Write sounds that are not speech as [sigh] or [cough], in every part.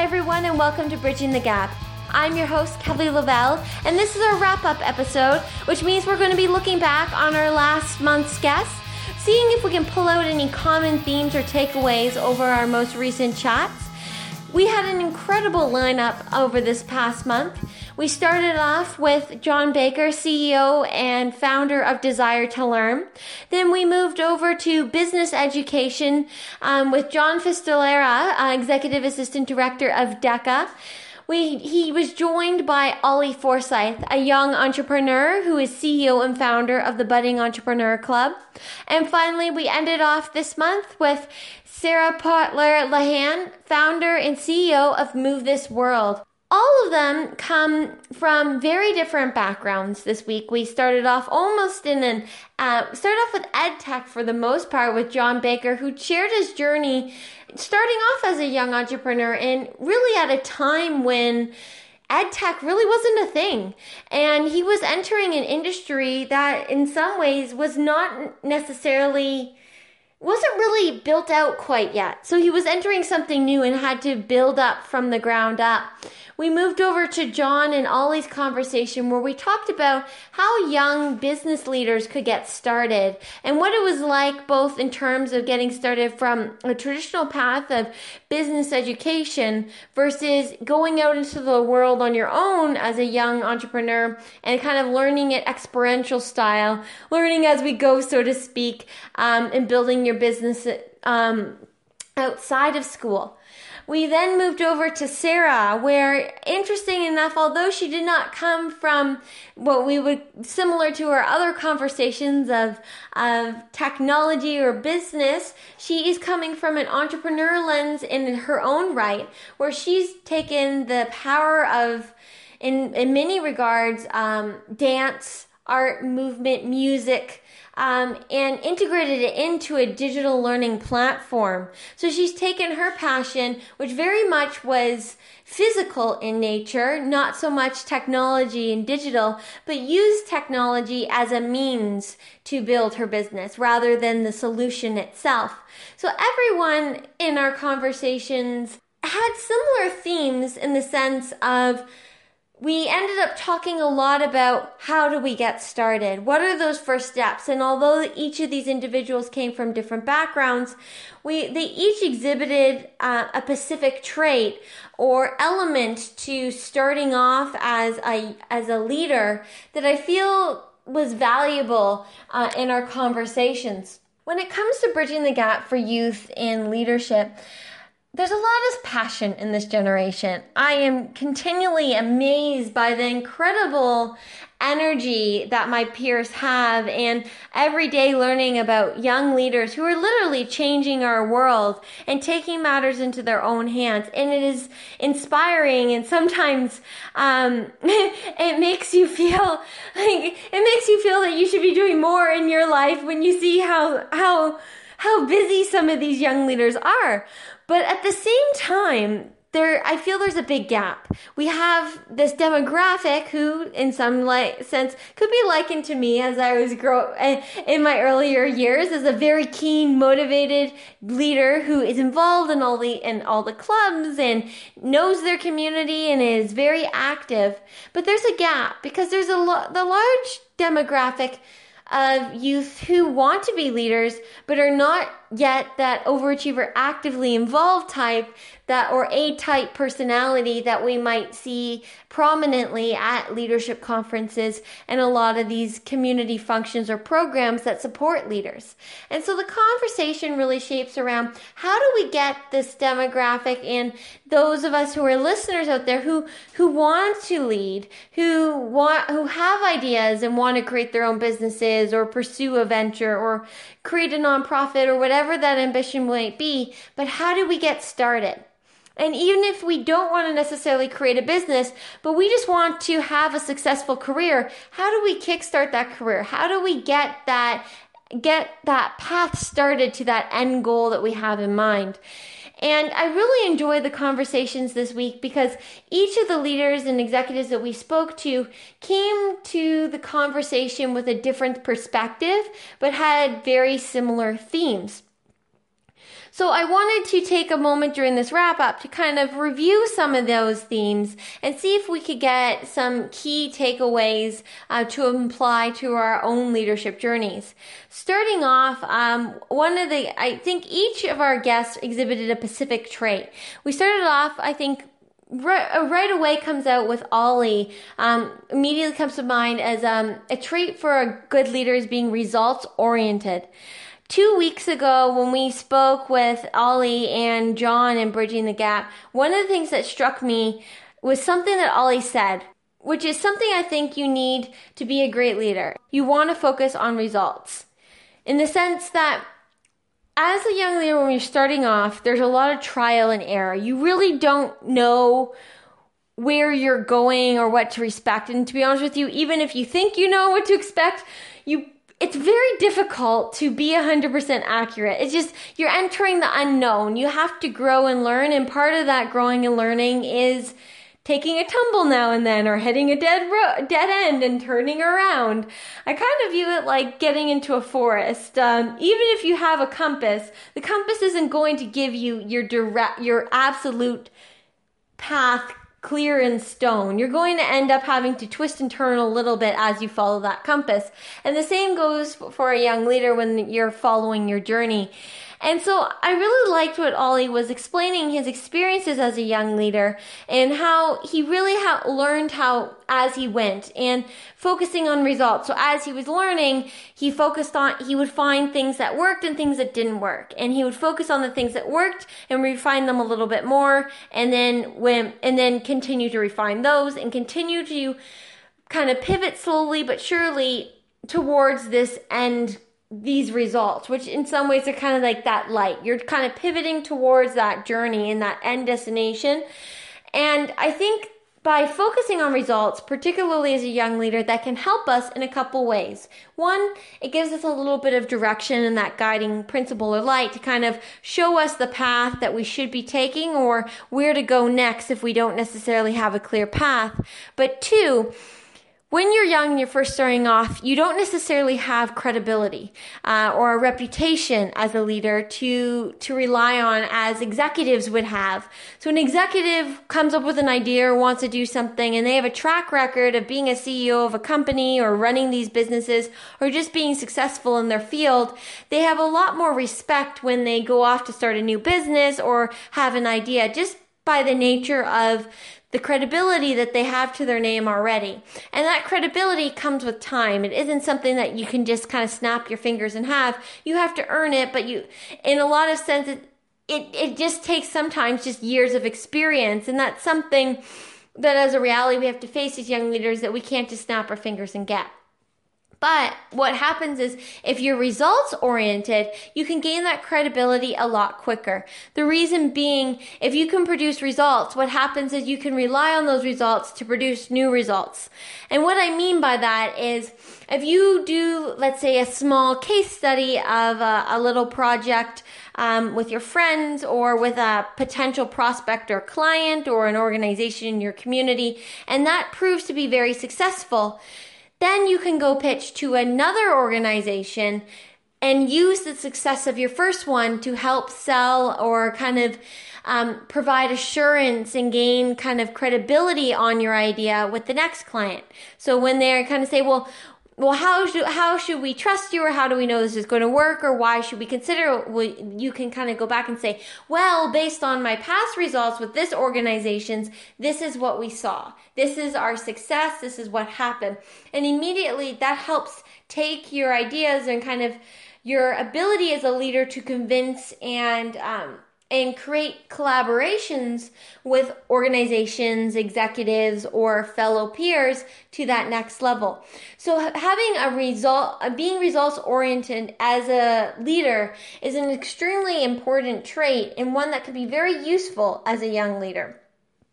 Hi, everyone, and welcome to Bridging the Gap. I'm your host, Kelly Lovell, and this is our wrap up episode, which means we're going to be looking back on our last month's guests, seeing if we can pull out any common themes or takeaways over our most recent chats. We had an incredible lineup over this past month. We started off with John Baker, CEO and founder of Desire to Learn. Then we moved over to business education um, with John Fistolera, uh, Executive Assistant Director of DECA. We, he was joined by Ollie Forsyth, a young entrepreneur who is CEO and founder of the Budding Entrepreneur Club. And finally, we ended off this month with Sarah Potler LaHayne, founder and CEO of Move This World all of them come from very different backgrounds this week. We started off almost in an, uh, started off with ed tech for the most part with John Baker, who shared his journey starting off as a young entrepreneur and really at a time when ed tech really wasn't a thing. And he was entering an industry that in some ways was not necessarily wasn't really built out quite yet. So he was entering something new and had to build up from the ground up we moved over to John and Ollie's conversation where we talked about how young business leaders could get started and what it was like both in terms of getting started from a traditional path of business education versus going out into the world on your own as a young entrepreneur and kind of learning it experiential style, learning as we go, so to speak, um, and building your business um, outside of school. We then moved over to Sarah, where, interesting enough, although she did not come from what we would similar to our other conversations of of technology or business, she is coming from an entrepreneur lens in her own right, where she's taken the power of, in in many regards, um, dance, art, movement, music um, and integrated it into a digital learning platform. So she's taken her passion, which very much was physical in nature, not so much technology and digital, but used technology as a means to build her business rather than the solution itself. So everyone in our conversations had similar themes in the sense of we ended up talking a lot about how do we get started? What are those first steps? And although each of these individuals came from different backgrounds, we they each exhibited uh, a specific trait or element to starting off as a as a leader that I feel was valuable uh, in our conversations. When it comes to bridging the gap for youth in leadership, there's a lot of passion in this generation. I am continually amazed by the incredible energy that my peers have and every day learning about young leaders who are literally changing our world and taking matters into their own hands. And it is inspiring and sometimes um, [laughs] it makes you feel [laughs] like it makes you feel that you should be doing more in your life when you see how how how busy some of these young leaders are. But at the same time, there I feel there's a big gap. We have this demographic who in some sense could be likened to me as I was grow eh, in my earlier years as a very keen motivated leader who is involved in all the in all the clubs and knows their community and is very active. But there's a gap because there's a lo- the large demographic of youth who want to be leaders but are not yet that overachiever actively involved type that or a type personality that we might see prominently at leadership conferences and a lot of these community functions or programs that support leaders. And so the conversation really shapes around how do we get this demographic and those of us who are listeners out there who who want to lead, who want who have ideas and want to create their own businesses or pursue a venture or create a nonprofit or whatever that ambition might be, but how do we get started? And even if we don't want to necessarily create a business, but we just want to have a successful career, how do we kickstart that career? How do we get that get that path started to that end goal that we have in mind? And I really enjoyed the conversations this week because each of the leaders and executives that we spoke to came to the conversation with a different perspective, but had very similar themes. So I wanted to take a moment during this wrap up to kind of review some of those themes and see if we could get some key takeaways uh, to apply to our own leadership journeys. Starting off, um, one of the, I think each of our guests exhibited a specific trait. We started off, I think, uh, right away comes out with Ollie. Um, immediately comes to mind as um, a trait for a good leader is being results oriented. Two weeks ago, when we spoke with Ollie and John in Bridging the Gap, one of the things that struck me was something that Ollie said, which is something I think you need to be a great leader. You want to focus on results. In the sense that as a young leader, when you're starting off, there's a lot of trial and error. You really don't know where you're going or what to expect. And to be honest with you, even if you think you know what to expect, you it's very difficult to be 100% accurate. It's just, you're entering the unknown. You have to grow and learn. And part of that growing and learning is taking a tumble now and then or hitting a dead ro- dead end and turning around. I kind of view it like getting into a forest. Um, even if you have a compass, the compass isn't going to give you your direct, your absolute path clear in stone. You're going to end up having to twist and turn a little bit as you follow that compass. And the same goes for a young leader when you're following your journey. And so I really liked what Ollie was explaining his experiences as a young leader and how he really ha- learned how as he went and focusing on results. So as he was learning, he focused on, he would find things that worked and things that didn't work. And he would focus on the things that worked and refine them a little bit more. And then when, and then continue to refine those and continue to kind of pivot slowly but surely towards this end these results, which in some ways are kind of like that light. You're kind of pivoting towards that journey and that end destination. And I think by focusing on results, particularly as a young leader, that can help us in a couple ways. One, it gives us a little bit of direction and that guiding principle or light to kind of show us the path that we should be taking or where to go next if we don't necessarily have a clear path. But two, when you're young and you're first starting off, you don't necessarily have credibility uh, or a reputation as a leader to to rely on as executives would have. So an executive comes up with an idea or wants to do something, and they have a track record of being a CEO of a company or running these businesses or just being successful in their field. They have a lot more respect when they go off to start a new business or have an idea, just by the nature of the credibility that they have to their name already. And that credibility comes with time. It isn't something that you can just kind of snap your fingers and have. You have to earn it, but you, in a lot of sense, it, it, it just takes sometimes just years of experience. And that's something that as a reality we have to face as young leaders that we can't just snap our fingers and get. But what happens is if you're results oriented, you can gain that credibility a lot quicker. The reason being, if you can produce results, what happens is you can rely on those results to produce new results. And what I mean by that is if you do, let's say, a small case study of a, a little project, um, with your friends or with a potential prospect or client or an organization in your community, and that proves to be very successful, then you can go pitch to another organization and use the success of your first one to help sell or kind of um, provide assurance and gain kind of credibility on your idea with the next client. So when they kind of say, well, well, how should, how should we trust you or how do we know this is going to work or why should we consider well, you can kind of go back and say, well, based on my past results with this organizations, this is what we saw. This is our success. This is what happened. And immediately that helps take your ideas and kind of your ability as a leader to convince and, um, and create collaborations with organizations, executives, or fellow peers to that next level. So having a result, uh, being results oriented as a leader is an extremely important trait and one that can be very useful as a young leader.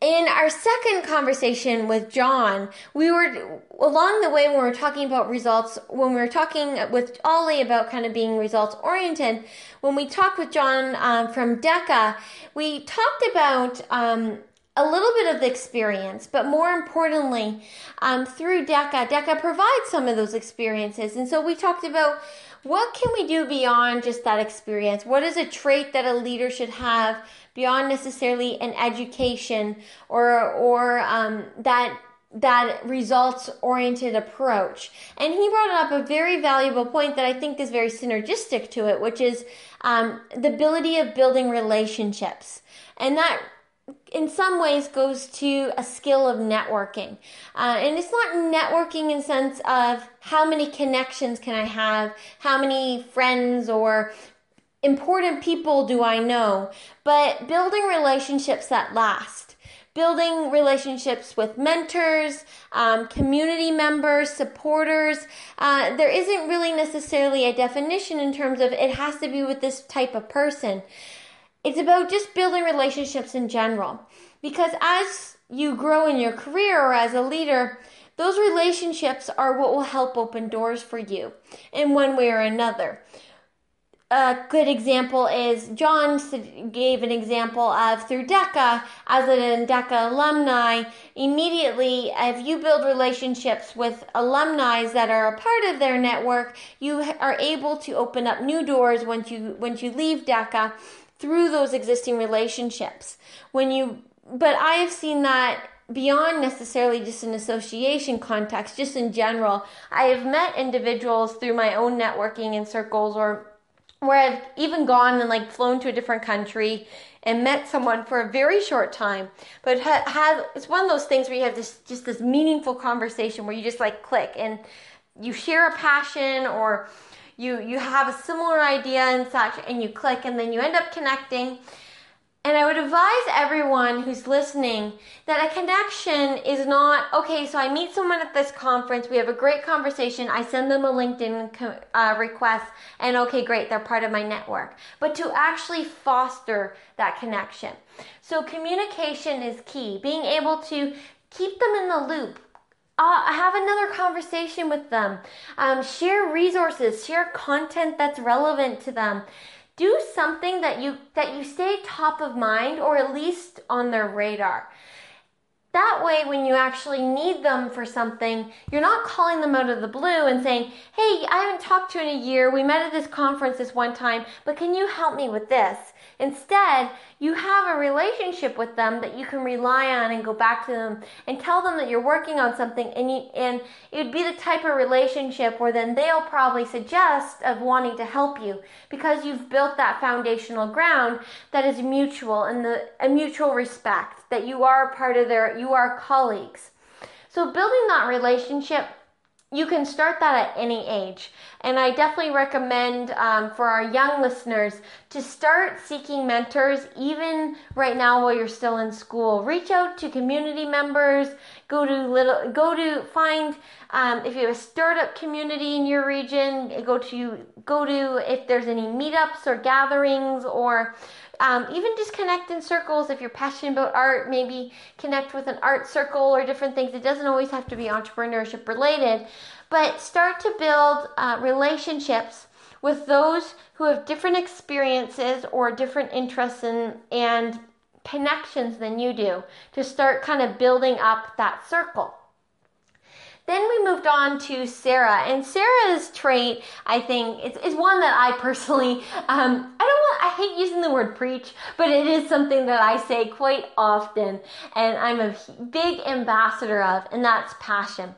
In our second conversation with John, we were along the way when we were talking about results, when we were talking with Ollie about kind of being results oriented, when we talked with John um, from DECA, we talked about um, a little bit of the experience, but more importantly, um, through DECA, DECA provides some of those experiences. And so we talked about what can we do beyond just that experience? What is a trait that a leader should have beyond necessarily an education or or um, that that results oriented approach. And he brought up a very valuable point that I think is very synergistic to it, which is um, the ability of building relationships. And that in some ways goes to a skill of networking. Uh, and it's not networking in sense of how many connections can I have, how many friends or important people do I know, but building relationships that last. Building relationships with mentors, um, community members, supporters. Uh, there isn't really necessarily a definition in terms of it has to be with this type of person. It's about just building relationships in general. Because as you grow in your career or as a leader, those relationships are what will help open doors for you in one way or another. A good example is John gave an example of through DECA as an DECA alumni. Immediately, if you build relationships with alumni that are a part of their network, you are able to open up new doors once you once you leave DECA through those existing relationships. When you, but I have seen that beyond necessarily just an association context, just in general. I have met individuals through my own networking in circles or where I've even gone and like flown to a different country and met someone for a very short time, but ha- have it's one of those things where you have this just this meaningful conversation where you just like click and you share a passion or you you have a similar idea and such and you click and then you end up connecting and I would advise everyone who's listening that a connection is not, okay, so I meet someone at this conference, we have a great conversation, I send them a LinkedIn uh, request, and okay, great, they're part of my network. But to actually foster that connection. So communication is key. Being able to keep them in the loop, uh, have another conversation with them, um, share resources, share content that's relevant to them. Do something that you that you stay top of mind or at least on their radar. That way, when you actually need them for something, you're not calling them out of the blue and saying, Hey, I haven't talked to you in a year. We met at this conference this one time, but can you help me with this? Instead, you have a relationship with them that you can rely on and go back to them and tell them that you're working on something and you, and it would be the type of relationship where then they'll probably suggest of wanting to help you because you've built that foundational ground that is mutual and the a mutual respect that you are part of their you are colleagues. So building that relationship you can start that at any age. And I definitely recommend um, for our young listeners to start seeking mentors even right now while you're still in school. Reach out to community members. Go to little. Go to find um, if you have a startup community in your region. Go to go to if there's any meetups or gatherings or um, even just connect in circles if you're passionate about art maybe connect with an art circle or different things it doesn't always have to be entrepreneurship related but start to build uh, relationships with those who have different experiences or different interests in, and connections than you do to start kind of building up that circle then we moved on to Sarah, and Sarah's trait, I think, is, is one that I personally, um, I don't want, I hate using the word preach, but it is something that I say quite often, and I'm a big ambassador of, and that's passion.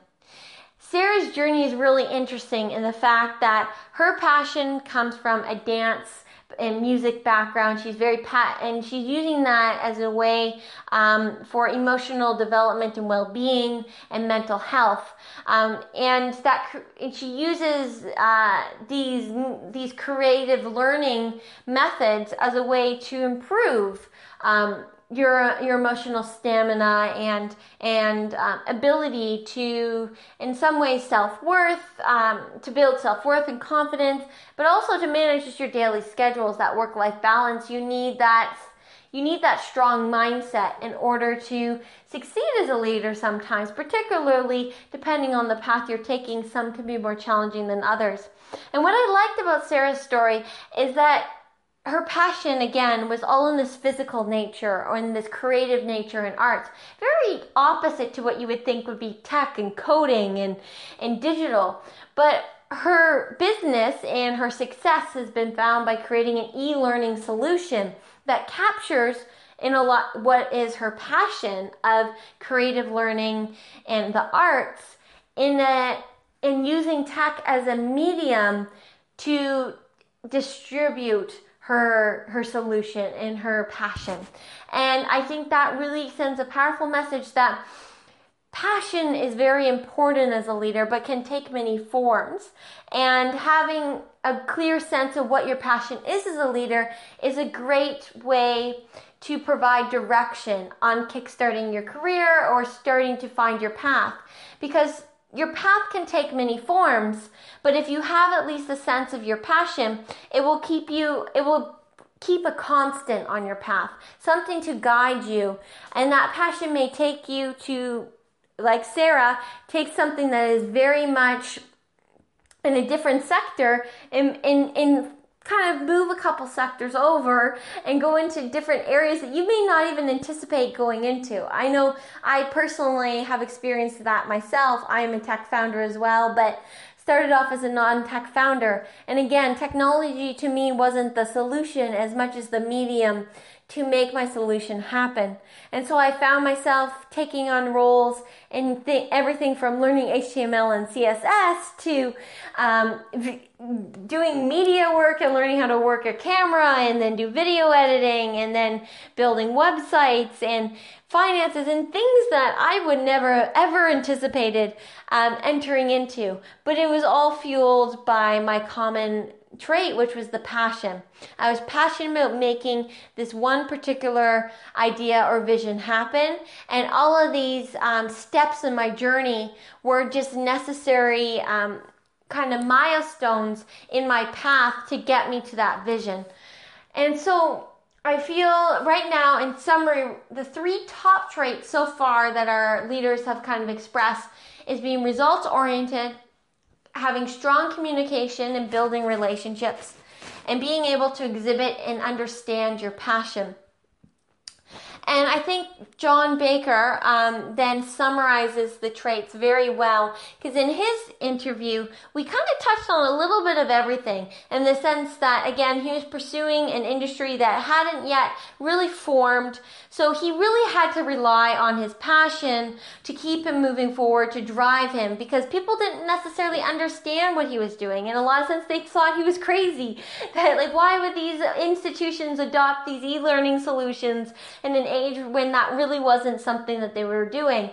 Sarah's journey is really interesting in the fact that her passion comes from a dance and music background. She's very pat, and she's using that as a way um, for emotional development and well-being and mental health. Um, and that and she uses uh, these these creative learning methods as a way to improve. Um, your your emotional stamina and and um, ability to in some ways self-worth um, to build self-worth and confidence but also to manage just your daily schedules that work-life balance. You need that you need that strong mindset in order to succeed as a leader sometimes particularly depending on the path you're taking. Some can be more challenging than others. And what i liked about sarah's story is that her passion again was all in this physical nature or in this creative nature and arts. Very opposite to what you would think would be tech and coding and, and digital. But her business and her success has been found by creating an e-learning solution that captures in a lot what is her passion of creative learning and the arts in a in using tech as a medium to distribute her her solution and her passion. And I think that really sends a powerful message that passion is very important as a leader but can take many forms. And having a clear sense of what your passion is as a leader is a great way to provide direction on kickstarting your career or starting to find your path because your path can take many forms, but if you have at least a sense of your passion, it will keep you, it will keep a constant on your path, something to guide you. And that passion may take you to, like Sarah, take something that is very much in a different sector and, in in kind of move a couple sectors over and go into different areas that you may not even anticipate going into. I know I personally have experienced that myself. I am a tech founder as well, but started off as a non-tech founder. And again, technology to me wasn't the solution as much as the medium to make my solution happen. And so I found myself taking on roles in th- everything from learning HTML and CSS to um, v- doing media work and learning how to work a camera and then do video editing and then building websites and finances and things that I would never ever anticipated um, entering into. But it was all fueled by my common trait, which was the passion. I was passionate about making this one particular idea or vision happen, and all of these um, steps in my journey were just necessary um, kind of milestones in my path to get me to that vision. And so I feel right now, in summary, the three top traits so far that our leaders have kind of expressed is being results oriented, having strong communication and building relationships, and being able to exhibit and understand your passion. And I think John Baker um, then summarizes the traits very well because in his interview, we kind of touched on a little bit of everything in the sense that, again, he was pursuing an industry that hadn't yet really formed. So he really had to rely on his passion to keep him moving forward, to drive him because people didn't necessarily understand what he was doing. In a lot of sense, they thought he was crazy. [laughs] That, like, why would these institutions adopt these e learning solutions in an age when that really wasn't something that they were doing.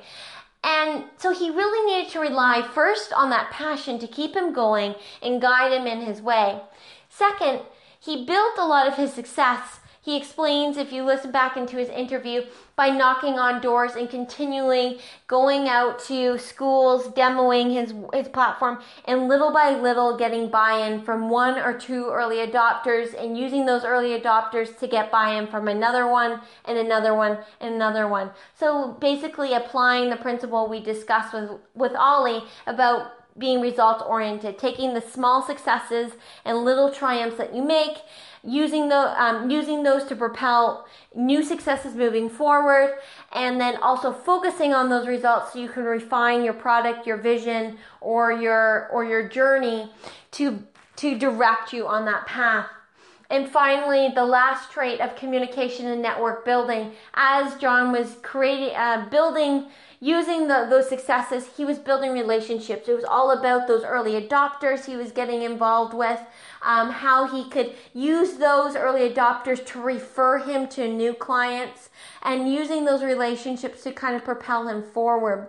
And so he really needed to rely first on that passion to keep him going and guide him in his way. Second, he built a lot of his success he explains, if you listen back into his interview, by knocking on doors and continually going out to schools, demoing his, his platform, and little by little getting buy in from one or two early adopters and using those early adopters to get buy in from another one and another one and another one. So basically, applying the principle we discussed with, with Ollie about being result oriented, taking the small successes and little triumphs that you make using the um, using those to propel new successes moving forward and then also focusing on those results so you can refine your product your vision or your or your journey to to direct you on that path and finally, the last trait of communication and network building. As John was creating, uh, building using the, those successes, he was building relationships. It was all about those early adopters he was getting involved with, um, how he could use those early adopters to refer him to new clients, and using those relationships to kind of propel him forward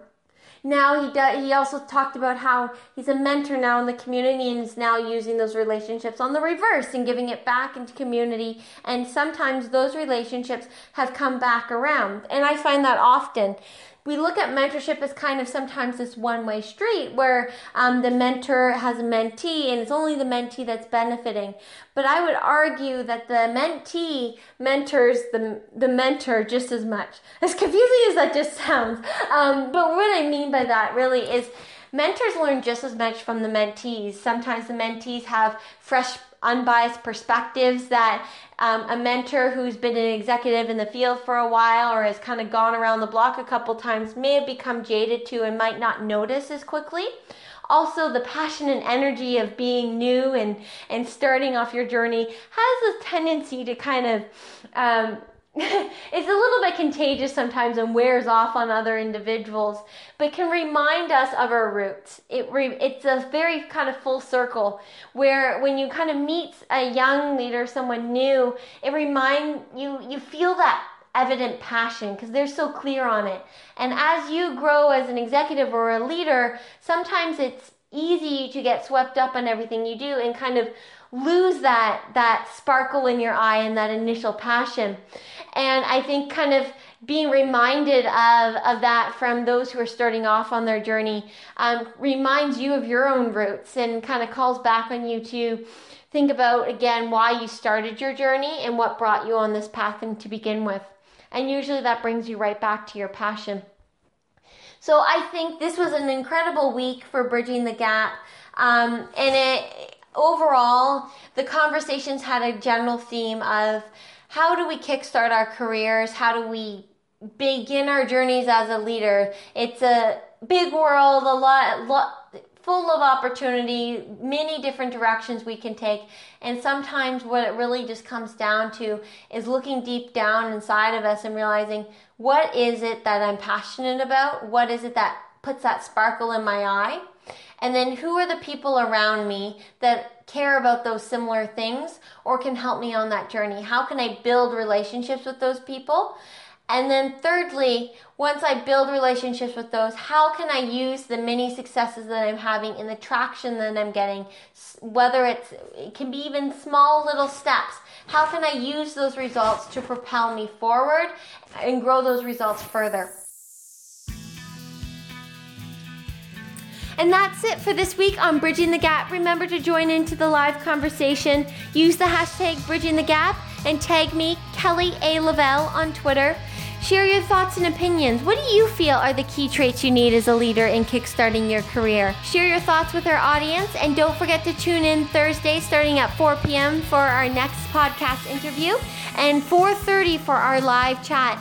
now he does, he also talked about how he's a mentor now in the community and is now using those relationships on the reverse and giving it back into community. And sometimes those relationships have come back around. And i find that often we look at mentorship as kind of sometimes this one way street where um, the mentor has a mentee and it's only the mentee that's benefiting. But I would argue that the mentee mentors the, the mentor just as much. As confusing as that just sounds. Um, but what I mean by that really is mentors learn just as much from the mentees. Sometimes the mentees have fresh unbiased perspectives that um, a mentor who's been an executive in the field for a while or has kind of gone around the block a couple times may have become jaded to and might not notice as quickly also the passion and energy of being new and and starting off your journey has a tendency to kind of um, [laughs] it's a little bit contagious sometimes and wears off on other individuals, but can remind us of our roots. It re- it's a very kind of full circle where when you kind of meet a young leader, someone new, it remind you you feel that evident passion because they're so clear on it. And as you grow as an executive or a leader, sometimes it's easy to get swept up in everything you do and kind of lose that that sparkle in your eye and that initial passion. And I think kind of being reminded of, of that from those who are starting off on their journey um, reminds you of your own roots and kind of calls back on you to think about again why you started your journey and what brought you on this path and to begin with. And usually that brings you right back to your passion. So I think this was an incredible week for bridging the gap. Um, and it overall, the conversations had a general theme of how do we kickstart our careers? How do we begin our journeys as a leader? It's a big world, a lot, lot full of opportunity, many different directions we can take. And sometimes what it really just comes down to is looking deep down inside of us and realizing what is it that I'm passionate about? What is it that puts that sparkle in my eye? And then who are the people around me that care about those similar things or can help me on that journey? How can I build relationships with those people? And then thirdly, once I build relationships with those, how can I use the many successes that I'm having and the traction that I'm getting, whether it's, it can be even small little steps. How can I use those results to propel me forward and grow those results further? And that's it for this week on Bridging the Gap. Remember to join into the live conversation. Use the hashtag Bridging the Gap and tag me, Kelly A. Lovell, on Twitter. Share your thoughts and opinions. What do you feel are the key traits you need as a leader in kickstarting your career? Share your thoughts with our audience and don't forget to tune in Thursday starting at 4 p.m. for our next podcast interview and 4:30 for our live chat.